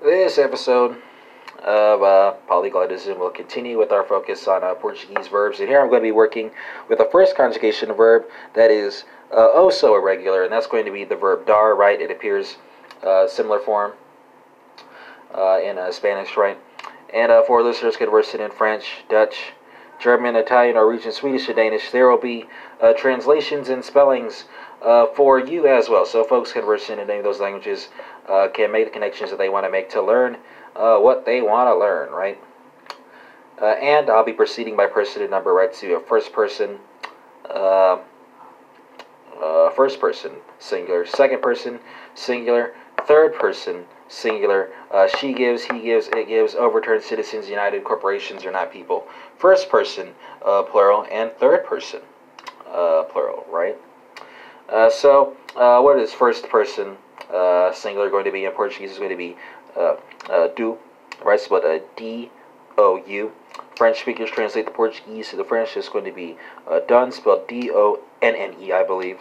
This episode of uh, Polyglottism will continue with our focus on uh, Portuguese verbs. And here I'm going to be working with the first conjugation verb that is uh, oh so irregular, and that's going to be the verb dar, right? It appears uh, similar form uh, in uh, Spanish, right? And uh, for listeners conversing in French, Dutch, German, Italian, Norwegian, Swedish, and Danish, there will be uh, translations and spellings uh, for you as well. So folks conversing in any of those languages uh, can make the connections that they want to make to learn uh, what they want to learn, right? Uh, and I'll be proceeding by person and number, right, to a first person, uh, first person, singular, second person, singular, third person, singular. Uh, she gives, he gives, it gives, overturned citizens united, corporations are not people. First person, uh, plural, and third person, uh, plural, right? Uh, so, uh, what is first person uh, singular going to be in Portuguese? Is going to be do, right? So, but D O U. French speakers translate the Portuguese to the French. It's going to be done, spelled D O N N E, I believe.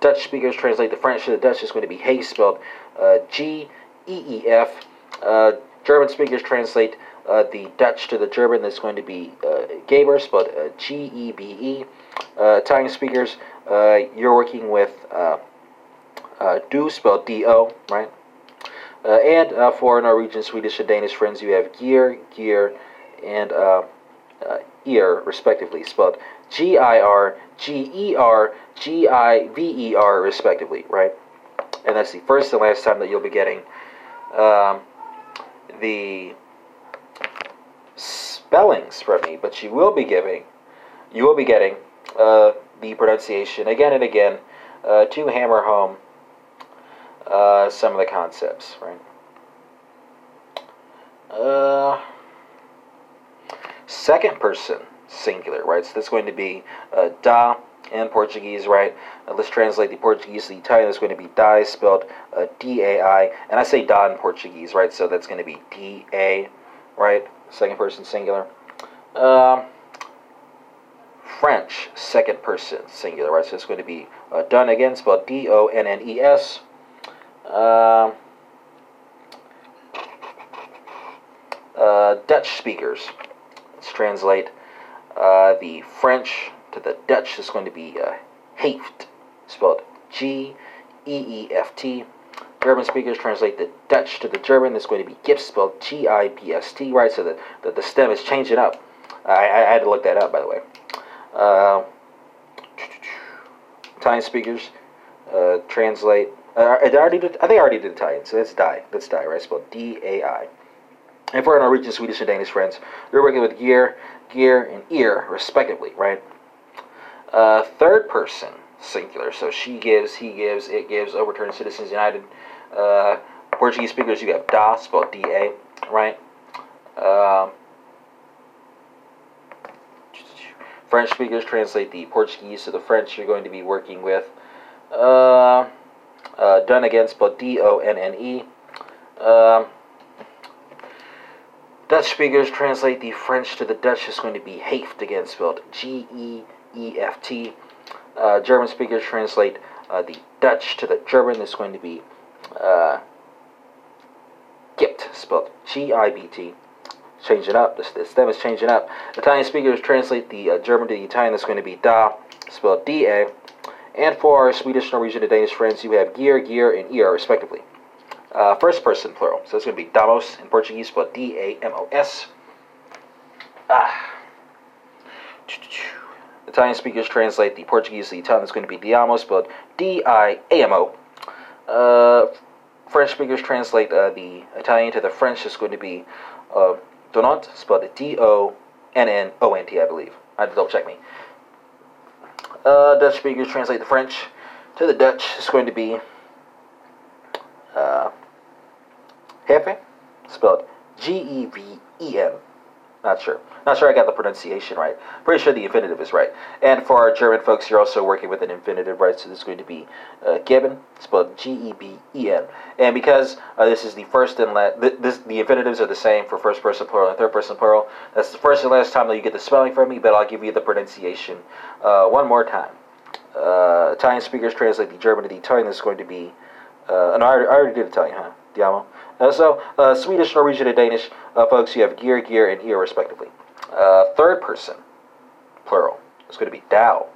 Dutch speakers translate the French to the Dutch. It's going to be hey, spelled G E E F. Uh, German speakers translate uh, the Dutch to the German. That's going to be uh, spelled uh, G E B E. Uh, Italian speakers, uh, you're working with do, spelled D O, right? And for Norwegian, Swedish, and Danish friends, you have gear, gear, and ear, respectively, spelled G I R, G E R, G I V E R, respectively, right? And that's the first and last time that you'll be getting um, the spellings from me, but you will be giving, you will be getting uh, the pronunciation again and again uh, to hammer home uh, some of the concepts, right? Uh, second person singular, right? So that's going to be uh, da in Portuguese, right? Uh, let's translate the Portuguese to the Italian. It's going to be dai, spelled uh, D A I, and I say da in Portuguese, right? So that's going to be D A, right? Second person singular. Um, French second person singular, right? So it's going to be uh, done again, spelled D O N N E S. Um, uh, Dutch speakers. Let's translate uh, the French to the Dutch. It's going to be uh, spelled G E E F T. German speakers translate the Dutch to the German. It's going to be Gift, spelled G I B S T, right? So the, the, the stem is changing up. I, I, I had to look that up, by the way. Uh, Italian speakers uh, translate. Uh, I already did, I think I already did Italian, so that's die. That's die, right? Spelled D A I. And for our Norwegian, Swedish, and Danish friends, we're working with gear, gear, and ear, respectively, right? Uh, third person singular. So she gives, he gives, it gives, overturned Citizens United. Uh, Portuguese speakers, you have da, spelled D A, right? Um, French speakers translate the Portuguese to the French you're going to be working with. Uh, uh, done again, spelled D O N N E. Um, Dutch speakers translate the French to the Dutch is going to be Heeft again, spelled G E E F T. Uh, German speakers translate uh, the Dutch to the German is going to be uh, Gibt, spelled G I B T. Changing up, the, the stem is changing up. Italian speakers translate the uh, German to the Italian is going to be Da, spelled D A. And for our Swedish, Norwegian, and Danish friends, you have gear, gear, and ear, respectively. Uh, first person plural. So it's going to be damos in Portuguese, spelled D A M O S. Ah. Italian speakers translate the Portuguese to the Italian. It's going to be diamo, spelled D I A M O. Uh, French speakers translate uh, the Italian to the French. It's going to be uh, donant, spelled D O N N O N T, I believe. I had to double check me. Uh, Dutch speakers translate the French to the Dutch. It's going to be uh, Jefe, spelled G E V E N. Not sure. Not sure I got the pronunciation right. Pretty sure the infinitive is right. And for our German folks, you're also working with an infinitive, right? So this is going to be uh, Geben, spelled G E B E N. And because uh, this is the first and last, th- the infinitives are the same for first person plural and third person plural. That's the first and last time that you get the spelling from me, but I'll give you the pronunciation uh, one more time. Uh, Italian speakers translate the German to the Italian. This is going to be, uh, no, I already, I already did Italian, huh? Uh, so, uh, Swedish, Norwegian, and Danish, uh, folks, you have gear, gear, and ear, respectively. Uh, third person, plural, is going to be Dao.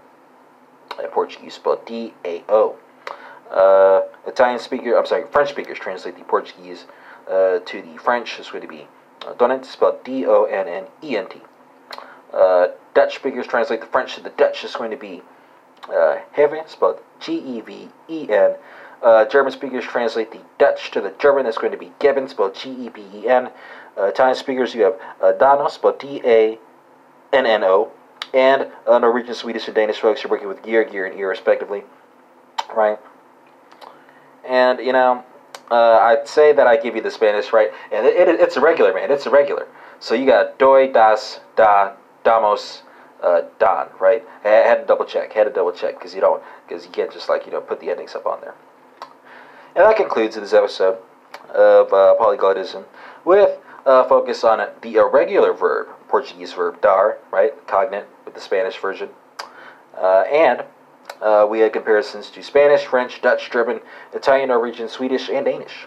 In Portuguese, spelled D A O. Uh, Italian speaker, I'm sorry, French speakers translate the Portuguese to the French. It's going to be Donnet, spelled D O N N E N T. Dutch speakers translate the French to the Dutch. It's going to be uh, Heaven, spelled G E V E N. Uh, German speakers translate the Dutch to the German. That's going to be Geben, spelled G E B E N. Uh, Italian speakers, you have uh, Dano, spelled D A N N O. And uh, Norwegian, Swedish, and Danish folks are working with gear, gear, and ear, respectively. Right? And, you know, uh, I'd say that I give you the Spanish, right? And it, it, it's a regular, man. It's a regular. So you got doy, das, da, damos, uh, don, right? I had to double check. Had to double check because you don't, because you can't just like you know put the endings up on there. And that concludes this episode of uh, polyglotism with uh, focus on the irregular verb, Portuguese verb dar, right? Cognate with the Spanish version, uh, and uh, we had comparisons to Spanish, French, Dutch, German, Italian, Norwegian, Swedish, and Danish.